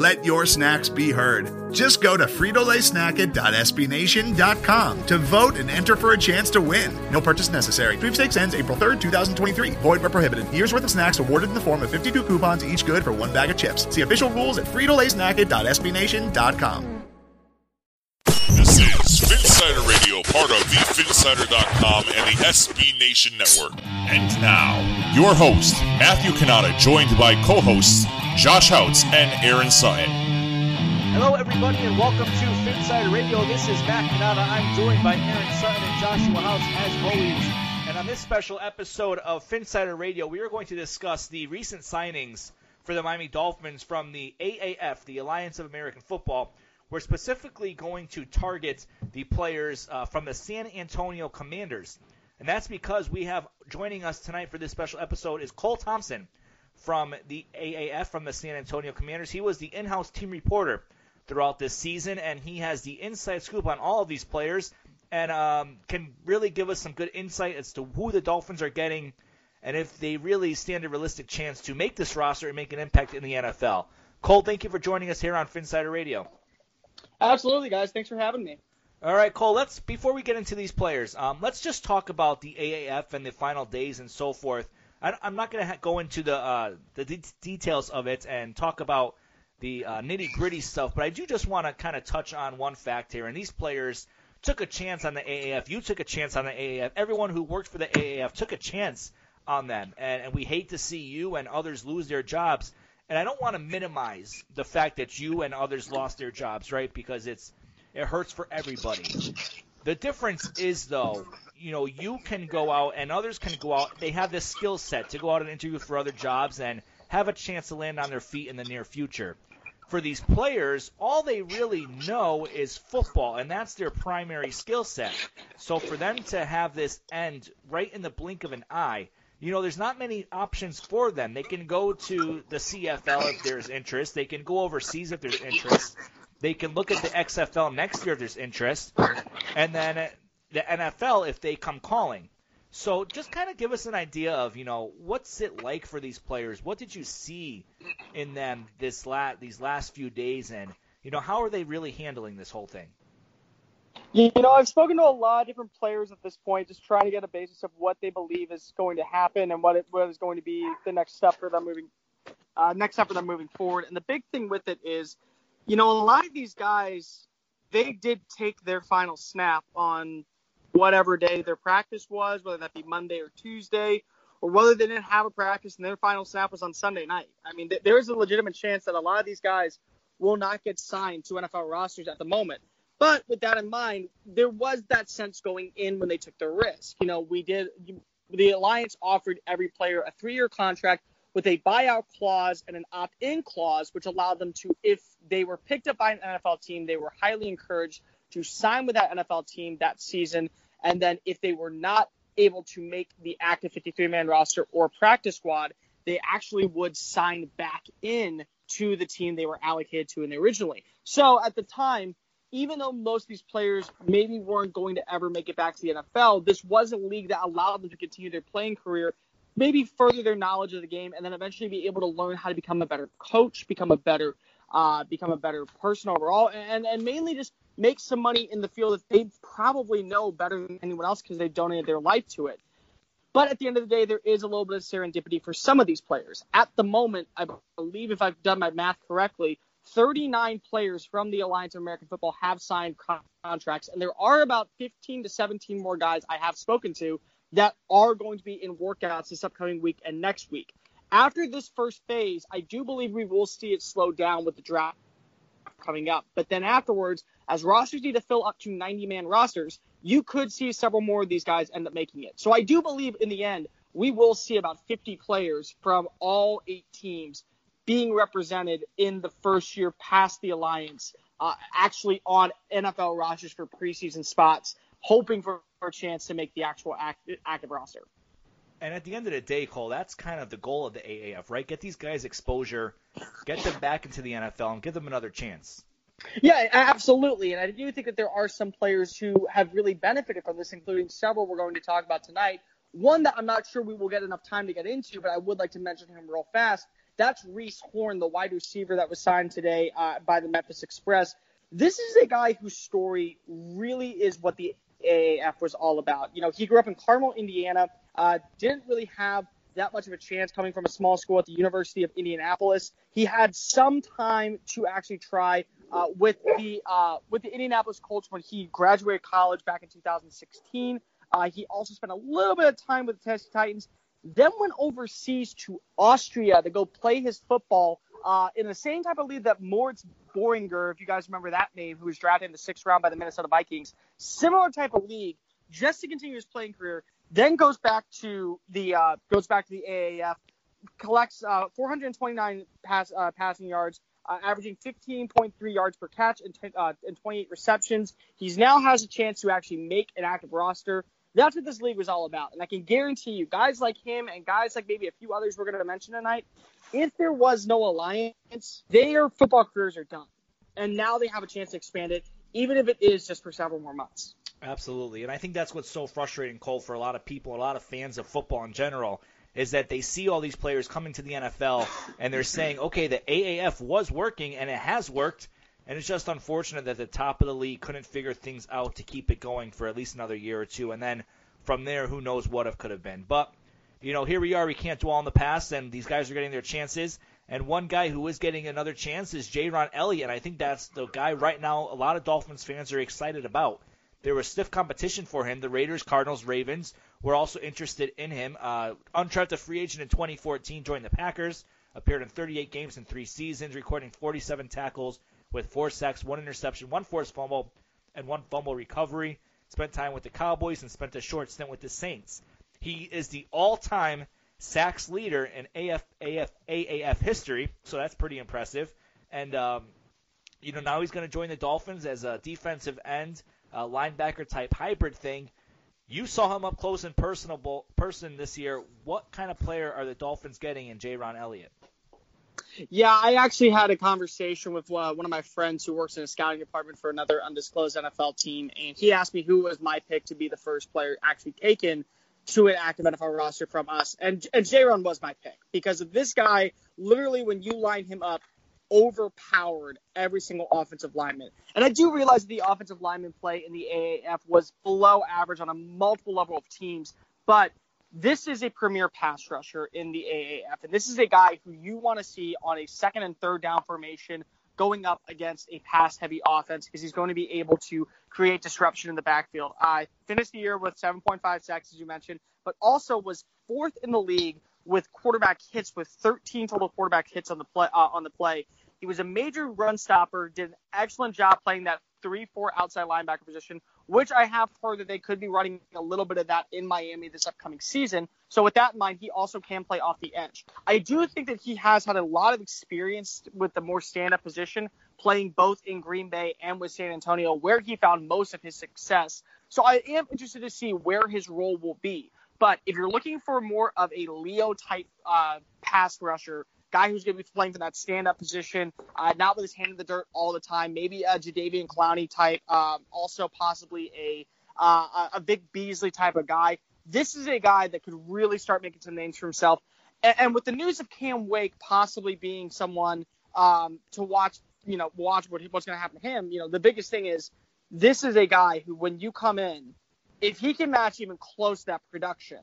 Let your snacks be heard. Just go to fritolaysnacket.sbnation.com to vote and enter for a chance to win. No purchase necessary. Sweepstakes ends April 3rd, 2023. Void where prohibited. Year's worth of snacks awarded in the form of 52 coupons, each good for one bag of chips. See official rules at fritolaysnacket.sbnation.com. This is Phinsider Radio, part of thephinsider.com and the SB Nation Network. And now, your host, Matthew Kanata, joined by co-hosts Josh Houts and Aaron Sutton. Hello, everybody, and welcome to Phinsider Radio. This is Matt Kanata. I'm joined by Aaron Sutton and Joshua Houts, as always. And on this special episode of Phinsider Radio, we are going to discuss the recent signings for the Miami Dolphins from the AAF, the Alliance of American Football. We're specifically going to target the players uh, from the San Antonio Commanders. And that's because we have joining us tonight for this special episode is Cole Thompson from the AAF, from the San Antonio Commanders. He was the in house team reporter throughout this season, and he has the inside scoop on all of these players and um, can really give us some good insight as to who the Dolphins are getting and if they really stand a realistic chance to make this roster and make an impact in the NFL. Cole, thank you for joining us here on Phinsider Radio. Absolutely, guys. Thanks for having me. All right, Cole. Let's before we get into these players, um, let's just talk about the AAF and the final days and so forth. I, am not going to ha- go into the uh, the de- details of it and talk about the uh, nitty gritty stuff, but I do just want to kind of touch on one fact here. And these players took a chance on the AAF. You took a chance on the AAF. Everyone who worked for the AAF took a chance on them, and, and we hate to see you and others lose their jobs. And I don't want to minimize the fact that you and others lost their jobs, right? Because it's it hurts for everybody. The difference is though, you know, you can go out and others can go out. They have this skill set to go out and interview for other jobs and have a chance to land on their feet in the near future. For these players, all they really know is football, and that's their primary skill set. So for them to have this end right in the blink of an eye, you know, there's not many options for them. They can go to the CFL if there's interest. They can go overseas if there's interest. They can look at the XFL next year if there's interest, and then the NFL if they come calling. So just kind of give us an idea of you know what's it like for these players. What did you see in them this la- these last few days, and you know how are they really handling this whole thing? You know, I've spoken to a lot of different players at this point, just trying to get a basis of what they believe is going to happen and what it, what is going to be the next step for them moving, uh, next step for them moving forward. And the big thing with it is, you know, a lot of these guys, they did take their final snap on whatever day their practice was, whether that be Monday or Tuesday, or whether they didn't have a practice and their final snap was on Sunday night. I mean, th- there is a legitimate chance that a lot of these guys will not get signed to NFL rosters at the moment. But with that in mind, there was that sense going in when they took the risk. You know, we did the alliance offered every player a three-year contract with a buyout clause and an opt-in clause, which allowed them to, if they were picked up by an NFL team, they were highly encouraged to sign with that NFL team that season. And then if they were not able to make the active 53-man roster or practice squad, they actually would sign back in to the team they were allocated to in the originally. So at the time, even though most of these players maybe weren't going to ever make it back to the NFL, this was a league that allowed them to continue their playing career, maybe further their knowledge of the game, and then eventually be able to learn how to become a better coach, become a better, uh, become a better person overall, and and mainly just make some money in the field that they probably know better than anyone else because they've donated their life to it. But at the end of the day, there is a little bit of serendipity for some of these players. At the moment, I believe if I've done my math correctly, 39 players from the Alliance of American Football have signed contracts, and there are about 15 to 17 more guys I have spoken to that are going to be in workouts this upcoming week and next week. After this first phase, I do believe we will see it slow down with the draft coming up. But then afterwards, as rosters need to fill up to 90 man rosters, you could see several more of these guys end up making it. So I do believe in the end, we will see about 50 players from all eight teams being represented in the first year past the alliance, uh, actually on NFL rosters for preseason spots, hoping for, a chance to make the actual active, active roster. And at the end of the day, Cole, that's kind of the goal of the AAF, right? Get these guys exposure, get them back into the NFL, and give them another chance. Yeah, absolutely. And I do think that there are some players who have really benefited from this, including several we're going to talk about tonight. One that I'm not sure we will get enough time to get into, but I would like to mention him real fast. That's Reece Horn, the wide receiver that was signed today uh, by the Memphis Express. This is a guy whose story really is what the AAF was all about. You know, he grew up in Carmel, Indiana, uh, didn't really have that much of a chance coming from a small school at the University of Indianapolis. He had some time to actually try uh, with the uh, with the Indianapolis Colts when he graduated college back in 2016. Uh, he also spent a little bit of time with the Tennessee Titans, then went overseas to Austria to go play his football uh, in the same type of league that Moritz Böhringer, if you guys remember that name, who was drafted in the sixth round by the Minnesota Vikings, similar type of league, just to continue his playing career. Then goes back to the uh, goes back to the AAF, collects uh, 429 pass uh, passing yards, uh, averaging 15.3 yards per catch and, ten, uh, and 28 receptions. He's now has a chance to actually make an active roster. That's what this league was all about. And I can guarantee you, guys like him and guys like maybe a few others we're going to mention tonight, if there was no alliance, their football careers are done. And now they have a chance to expand it, even if it is just for several more months. Absolutely. And I think that's what's so frustrating, Cole, for a lot of people, a lot of fans of football in general, is that they see all these players coming to the NFL and they're saying, okay, the AAF was working and it has worked. And it's just unfortunate that the top of the league couldn't figure things out to keep it going for at least another year or two. And then from there, who knows what it could have been. But, you know, here we are. We can't dwell on the past, and these guys are getting their chances. And one guy who is getting another chance is Jayrone Elliott. And I think that's the guy right now a lot of Dolphins fans are excited about. There was stiff competition for him. The Raiders, Cardinals, Ravens were also interested in him. Uh, undrafted free agent in 2014, joined the Packers, appeared in 38 games in three seasons, recording 47 tackles with four sacks, one interception, one forced fumble, and one fumble recovery. Spent time with the Cowboys and spent a short stint with the Saints. He is the all-time sacks leader in AF, AF, AAF history, so that's pretty impressive. And um, you know now he's going to join the Dolphins as a defensive end, uh, linebacker type hybrid thing. You saw him up close and personable person this year. What kind of player are the Dolphins getting in Jayrone Elliott? Yeah, I actually had a conversation with uh, one of my friends who works in a scouting department for another undisclosed NFL team, and he asked me who was my pick to be the first player actually taken to an active NFL roster from us, and and Jayrone was my pick because this guy. Literally, when you line him up, overpowered every single offensive lineman. And I do realize the offensive lineman play in the AAF was below average on a multiple level of teams, but this is a premier pass rusher in the AAF, and this is a guy who you want to see on a second and third down formation going up against a pass heavy offense because he's going to be able to create disruption in the backfield. I finished the year with 7.5 sacks, as you mentioned, but also was fourth in the league with quarterback hits with 13 total quarterback hits on the play uh, on the play. He was a major run stopper, did an excellent job playing that 3 4 outside linebacker position, which I have heard that they could be running a little bit of that in Miami this upcoming season. So, with that in mind, he also can play off the edge. I do think that he has had a lot of experience with the more stand up position, playing both in Green Bay and with San Antonio, where he found most of his success. So, I am interested to see where his role will be. But if you're looking for more of a Leo type uh, pass rusher, guy who's going to be playing from that stand-up position, uh, not with his hand in the dirt all the time. Maybe a Jadeveon Clowney type, um, also possibly a uh, a Vic Beasley type of guy. This is a guy that could really start making some names for himself. And, and with the news of Cam Wake possibly being someone um, to watch, you know, watch what, what's going to happen to him, you know, the biggest thing is this is a guy who, when you come in, if he can match even close that production,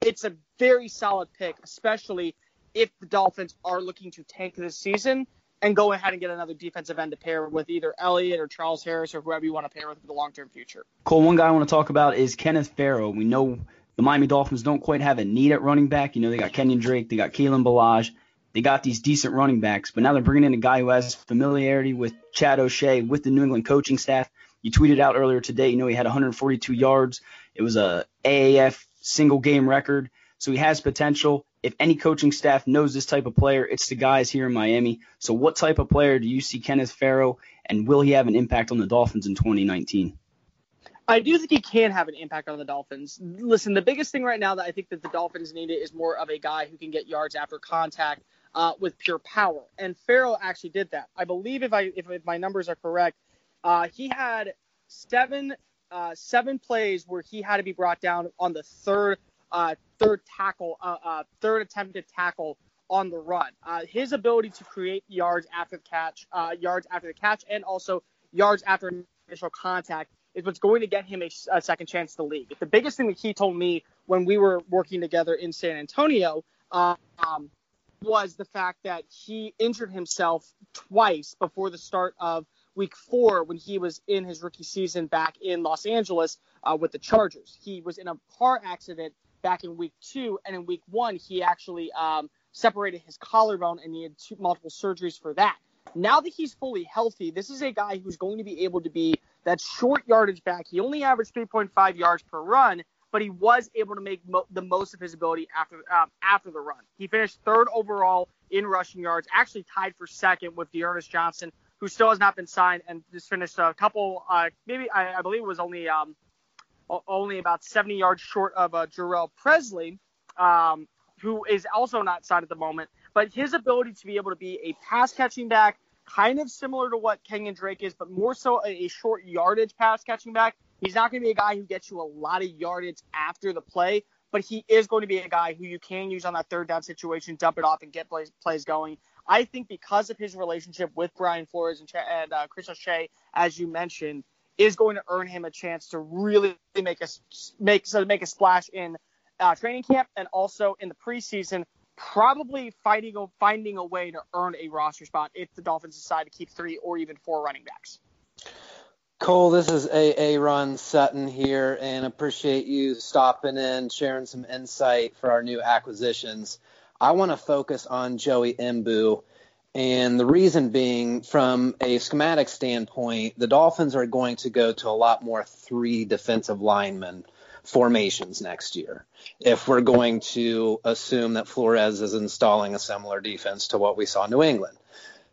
it's a very solid pick, especially if the Dolphins are looking to tank this season and go ahead and get another defensive end to pair with either Elliott or Charles Harris or whoever you want to pair with for the long term future. Cole, one guy I want to talk about is Kenneth Farrow. We know the Miami Dolphins don't quite have a need at running back. You know, they got Kenyon Drake, they got Kalen Ballage, they got these decent running backs, but now they're bringing in a guy who has familiarity with Chad O'Shea, with the New England coaching staff. You tweeted out earlier today, you know, he had 142 yards. It was a AAF single game record. So he has potential. If any coaching staff knows this type of player, it's the guys here in Miami. So what type of player do you see Kenneth Farrow, and will he have an impact on the Dolphins in 2019? I do think he can have an impact on the Dolphins. Listen, the biggest thing right now that I think that the Dolphins need is more of a guy who can get yards after contact uh, with pure power. And Farrow actually did that. I believe if I if, if my numbers are correct, uh, he had seven uh, seven plays where he had to be brought down on the third uh, third tackle, uh, uh, third attempted tackle on the run. Uh, his ability to create yards after the catch, yards after the catch, and also yards after initial contact is what's going to get him a, a second chance to the league. The biggest thing that he told me when we were working together in San Antonio um, was the fact that he injured himself twice before the start of week four when he was in his rookie season back in Los Angeles uh, with the Chargers. He was in a car accident back in week two, and in week one he actually um, separated his collarbone and he had two, multiple surgeries for that. Now that he's fully healthy, this is a guy who's going to be able to be that short yardage back. He only averaged 3.5 yards per run, but he was able to make mo- the most of his ability after um, after the run. He finished third overall in rushing yards, actually tied for second with D'Ernest Johnson, who still has not been signed and just finished a couple, uh, maybe I, I, believe it was only um, only about 70 yards short of uh, Jhurell Pressley, um, who is also not signed at the moment. But his ability to be able to be a pass catching back, kind of similar to what Kenyon Drake is, but more so a, a short yardage pass catching back. He's not going to be a guy who gets you a lot of yardage after the play, but he is going to be a guy who you can use on that third down situation, dump it off, and get plays, plays going. I think because of his relationship with Brian Flores and, Ch- and uh, Chris O'Shea, as you mentioned, is going to earn him a chance to really make a make so make a splash in uh, training camp and also in the preseason. Probably fighting finding a way to earn a roster spot if the Dolphins decide to keep three or even four running backs. Cole, this is Aaron Sutton here, and appreciate you stopping in, sharing some insight for our new acquisitions. I want to focus on Joey Mbu and the reason being, from a schematic standpoint, the Dolphins are going to go to a lot more three defensive linemen formations next year. If we're going to assume that Flores is installing a similar defense to what we saw in New England.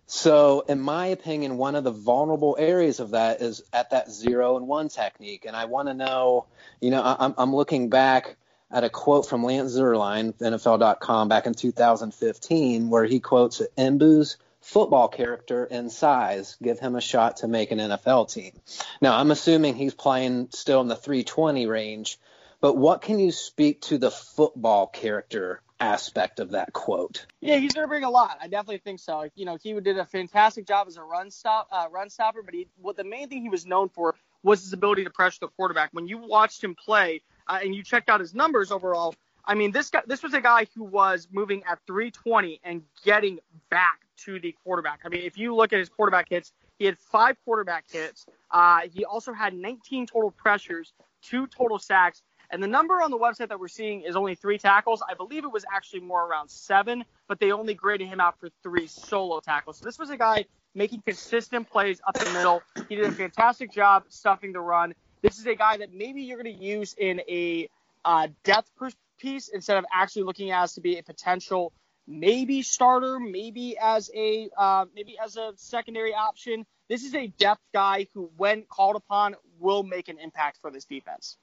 So, in my opinion, one of the vulnerable areas of that is at that zero and one technique. And I want to know, you know, I'm, I'm looking back at a quote from Lance Zierlein, NFL.com, back in 2015, where he quotes Mbu's football character and size give him a shot to make an NFL team. Now, I'm assuming he's playing still in the 320 range, but what can you speak to the football character aspect of that quote? Yeah, he's going to bring a lot. I definitely think so. You know, he did a fantastic job as a run stop, uh, run stopper, but he, what the main thing he was known for was his ability to pressure the quarterback. When you watched him play, uh, and you checked out his numbers overall, I mean, this guy, this was a guy who was moving at 320 and getting back to the quarterback. I mean, if you look at his quarterback hits, he had five quarterback hits. Uh, he also had 19 total pressures, two total sacks, And the number on the website that we're seeing is only three tackles. I believe it was actually more around seven, but they only graded him out for three solo tackles. So this was a guy making consistent plays up the middle. He did a fantastic job stuffing the run. This is a guy that maybe you're going to use in a uh, depth piece instead of actually looking as to be a potential maybe starter, maybe as a uh, maybe as a secondary option. This is a depth guy who, when called upon, will make an impact for this defense.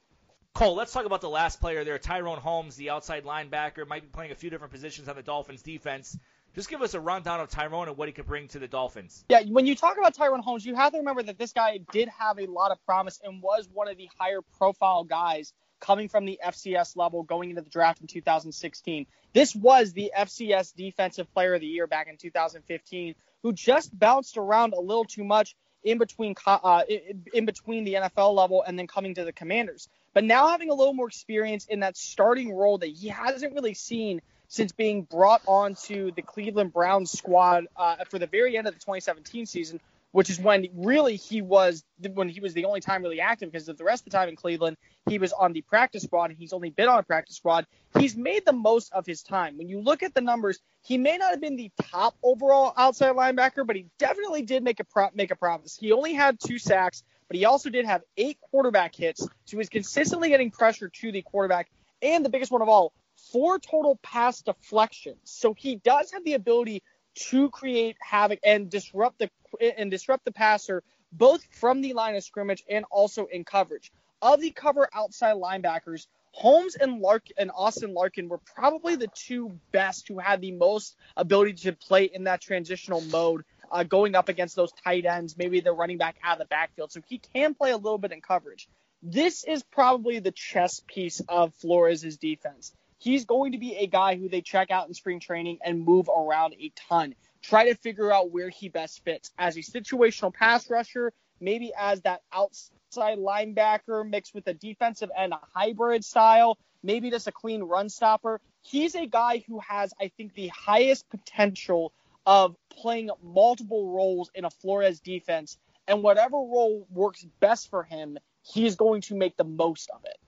Cole, let's talk about the last player there, Tyrone Holmes, the outside linebacker, might be playing a few different positions on the Dolphins defense. Just give us a rundown of Tyrone and what he could bring to the Dolphins. Yeah, when you talk about Tyrone Holmes, you have to remember that this guy did have a lot of promise and was one of the higher profile guys coming from the FCS level going into the draft in 2016. This was the FCS Defensive Player of the Year back in 2015, who just bounced around a little too much in between uh, in between the NFL level and then coming to the Commanders. But now having a little more experience in that starting role that he hasn't really seen since being brought onto the Cleveland Browns squad uh, for the very end of the 2017 season, which is when really he was when he was the only time really active because the rest of the time in Cleveland he was on the practice squad and he's only been on a practice squad. He's made the most of his time. When you look at the numbers, he may not have been the top overall outside linebacker, but he definitely did make a pro- make a promise. He only had two sacks, but he also did have eight quarterback hits, so he was consistently getting pressure to the quarterback. And the biggest one of all, four total pass deflections. So he does have the ability to create havoc and disrupt the and disrupt the passer both from the line of scrimmage and also in coverage. Of the cover outside linebackers, Holmes and Lark and Austin Larkin were probably the two best who had the most ability to play in that transitional mode, uh, going up against those tight ends, maybe the running back out of the backfield. So he can play a little bit in coverage. This is probably the chess piece of Flores' defense. He's going to be a guy who they check out in spring training and move around a ton. Try to figure out where he best fits as a situational pass rusher, maybe as that outside linebacker mixed with a defensive end, a hybrid style, maybe just a clean run stopper. He's a guy who has, I think, the highest potential of playing multiple roles in a Flores defense. And whatever role works best for him, he's going to make the most of it.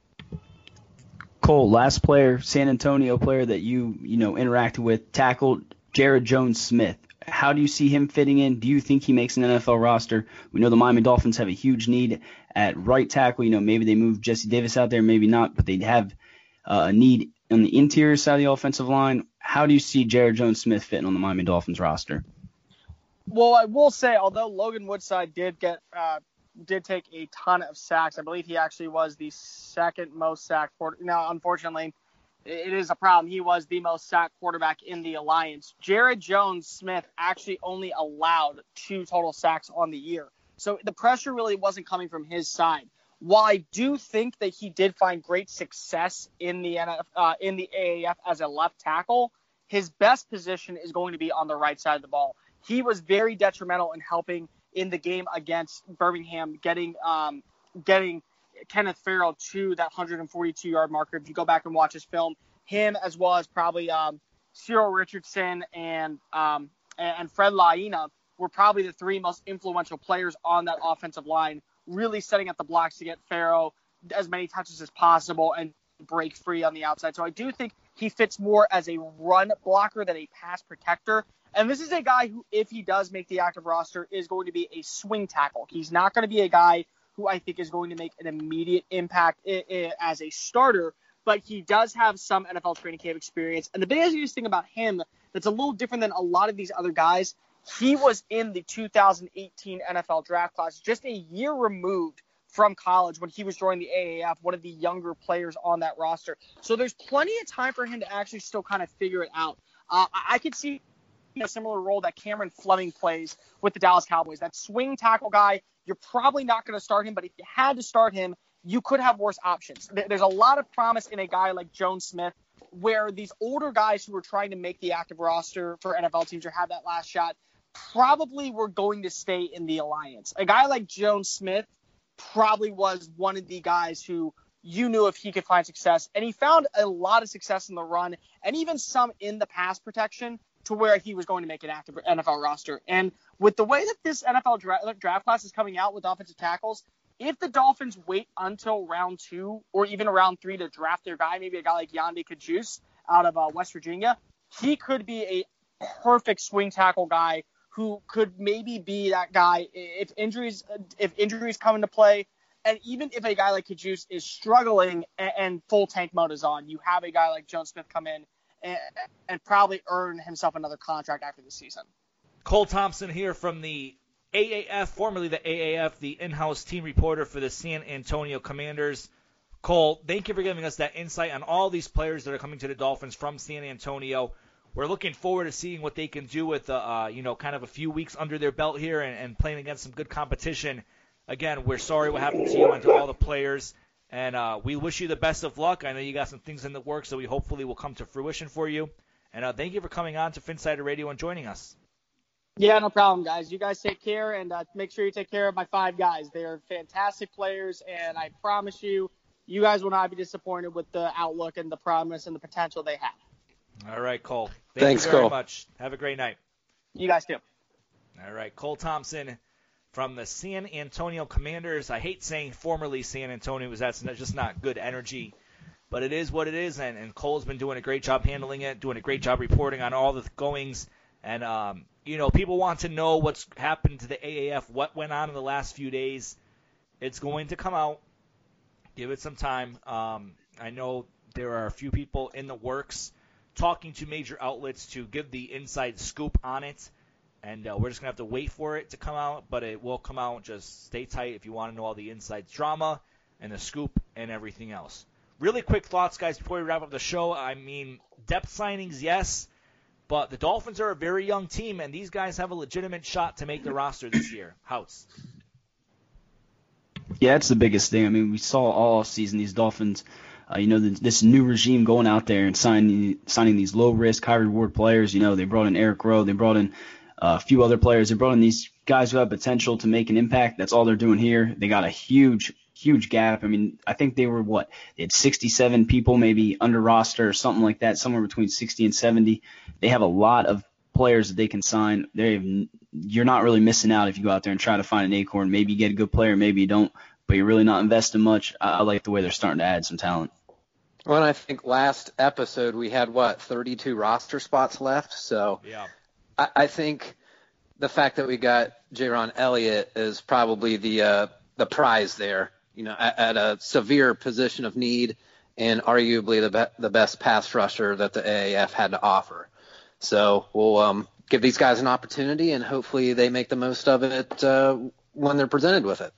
Cole, last player, San Antonio player that you you know interacted with, tackled Jaryd Jones Smith. How do you see him fitting in? Do you think he makes an NFL roster? We know the Miami Dolphins have a huge need at right tackle. You know, maybe they move Jesse Davis out there, maybe not, but they have uh, a need on the interior side of the offensive line. How do you see Jaryd Jones Smith fitting on the Miami Dolphins roster? Well, I will say, although Logan Woodside did get uh, did take a ton of sacks. I believe he actually was the second most sacked quarter. Now, unfortunately, it is a problem. He was the most sacked quarterback in the alliance. Jaryd Jones Smith actually only allowed two total sacks on the year. So the pressure really wasn't coming from his side. While I do think that he did find great success in the NF, uh, in the AAF as a left tackle, his best position is going to be on the right side of the ball. He was very detrimental in helping in the game against Birmingham, getting um, getting Kenneth Farrow to that 142 yard marker. If you go back and watch his film, him as well as probably um, Cyril Richardson and um, and Fred Laina were probably the three most influential players on that offensive line, really setting up the blocks to get Farrell as many touches as possible and break free on the outside. So I do think he fits more as a run blocker than a pass protector. And this is a guy who, if he does make the active roster, is going to be a swing tackle. He's not going to be a guy who I think is going to make an immediate impact as a starter, but he does have some NFL training camp experience. And the biggest thing about him that's a little different than a lot of these other guys, he was in the 2018 NFL draft class, just a year removed from college when he was joining the AAF, one of the younger players on that roster. So there's plenty of time for him to actually still kind of figure it out. Uh, I could see a similar role that Cameron Fleming plays with the Dallas Cowboys. That swing tackle guy, you're probably not going to start him, but if you had to start him, you could have worse options. There's a lot of promise in a guy like Jones Smith, where these older guys who are trying to make the active roster for NFL teams or have that last shot probably were going to stay in the alliance. A guy like Jones Smith probably was one of the guys who you knew if he could find success, and he found a lot of success in the run and even some in the pass protection to where he was going to make an active NFL roster. And with the way that this NFL dra- draft class is coming out with offensive tackles, if the Dolphins wait until round two or even round three to draft their guy, maybe a guy like Yodny Cajuste out of uh, West Virginia, he could be a perfect swing tackle guy who could maybe be that guy if injuries if injuries come into play. And even if a guy like Cajuste is struggling and, and, full tank mode is on, you have a guy like Joe Smith come in and, and probably earn himself another contract after the season. Cole Thompson here from the AAF, formerly the AAF, the in-house team reporter for the San Antonio Commanders. Cole, thank you for giving us that insight on all these players that are coming to the Dolphins from San Antonio. We're looking forward to seeing what they can do with, uh, uh, you know, kind of a few weeks under their belt here and, and playing against some good competition. Again, we're sorry what happened to you and to all the players, and uh, we wish you the best of luck. I know you got some things in the works that we hopefully will come to fruition for you. And uh, thank you for coming on to Phinsider Radio and joining us. Yeah, no problem, guys. You guys take care and uh, make sure you take care of my five guys. They're fantastic players, and I promise you, you guys will not be disappointed with the outlook and the promise and the potential they have. All right, Cole. Thank Thanks, you very Cole. much. Have a great night. You guys too. All right, Cole Thompson from the San Antonio Commanders. I hate saying formerly San Antonio because that's just not good energy, but it is what it is, and, and Cole's been doing a great job handling it, doing a great job reporting on all the goings, and um, you know, people want to know what's happened to the AAF, what went on in the last few days. It's going to come out. Give it some time. Um, I know there are a few people in the works talking to major outlets to give the inside scoop on it. And uh, we're just going to have to wait for it to come out, but it will come out. Just stay tight if you want to know all the inside drama and the scoop and everything else. Really quick thoughts, guys, before we wrap up the show. I mean, depth signings, yes. But the Dolphins are a very young team, and these guys have a legitimate shot to make the roster this year. Houts. Yeah, that's the biggest thing. I mean, we saw all season these Dolphins. Uh, you know, this new regime going out there and signing signing these low risk, high reward players. You know, they brought in Eric Rowe, they brought in uh, a few other players, they brought in these guys who have potential to make an impact. That's all they're doing here. They got a huge, huge gap. I mean, I think they were what? They had 67 people maybe under roster or something like that, somewhere between 60 and 70. They have a lot of players that they can sign. They you're not really missing out if you go out there and try to find an acorn. Maybe you get a good player, maybe you don't, but you're really not investing much. I like the way they're starting to add some talent. Well, I think last episode we had what 32 roster spots left, so yeah. I, I think the fact that we got Jayrone Elliott is probably the uh, the prize there. You know, at, at, a severe position of need and arguably the be- the best pass rusher that the AAF had to offer. So we'll um, give these guys an opportunity, and hopefully they make the most of it uh, when they're presented with it.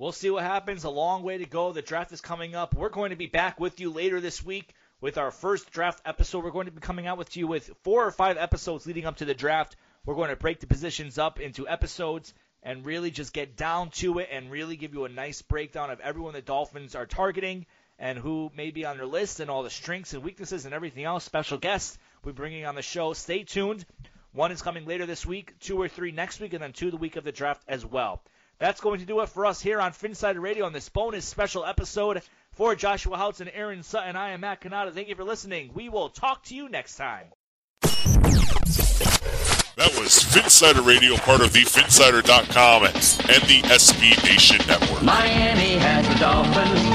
We'll see what happens. A long way to go. The draft is coming up. We're going to be back with you later this week with our first draft episode. We're going to be coming out with you with four or five episodes leading up to the draft. We're going to break the positions up into episodes and really just get down to it and really give you a nice breakdown of everyone the Dolphins are targeting and who may be on their list and all the strengths and weaknesses and everything else. Special guests we're bringing on the show. Stay tuned. One is coming later this week, two or three next week, and then two the week of the draft as well. That's going to do it for us here on Phinsider Radio on this bonus special episode. For Joshua Houts and Aaron Sutton, I am Matt Canada. Thank you for listening. We will talk to you next time. That was Phinsider Radio, part of the Phinsider.com and the SB Nation Network. Miami has the Dolphins,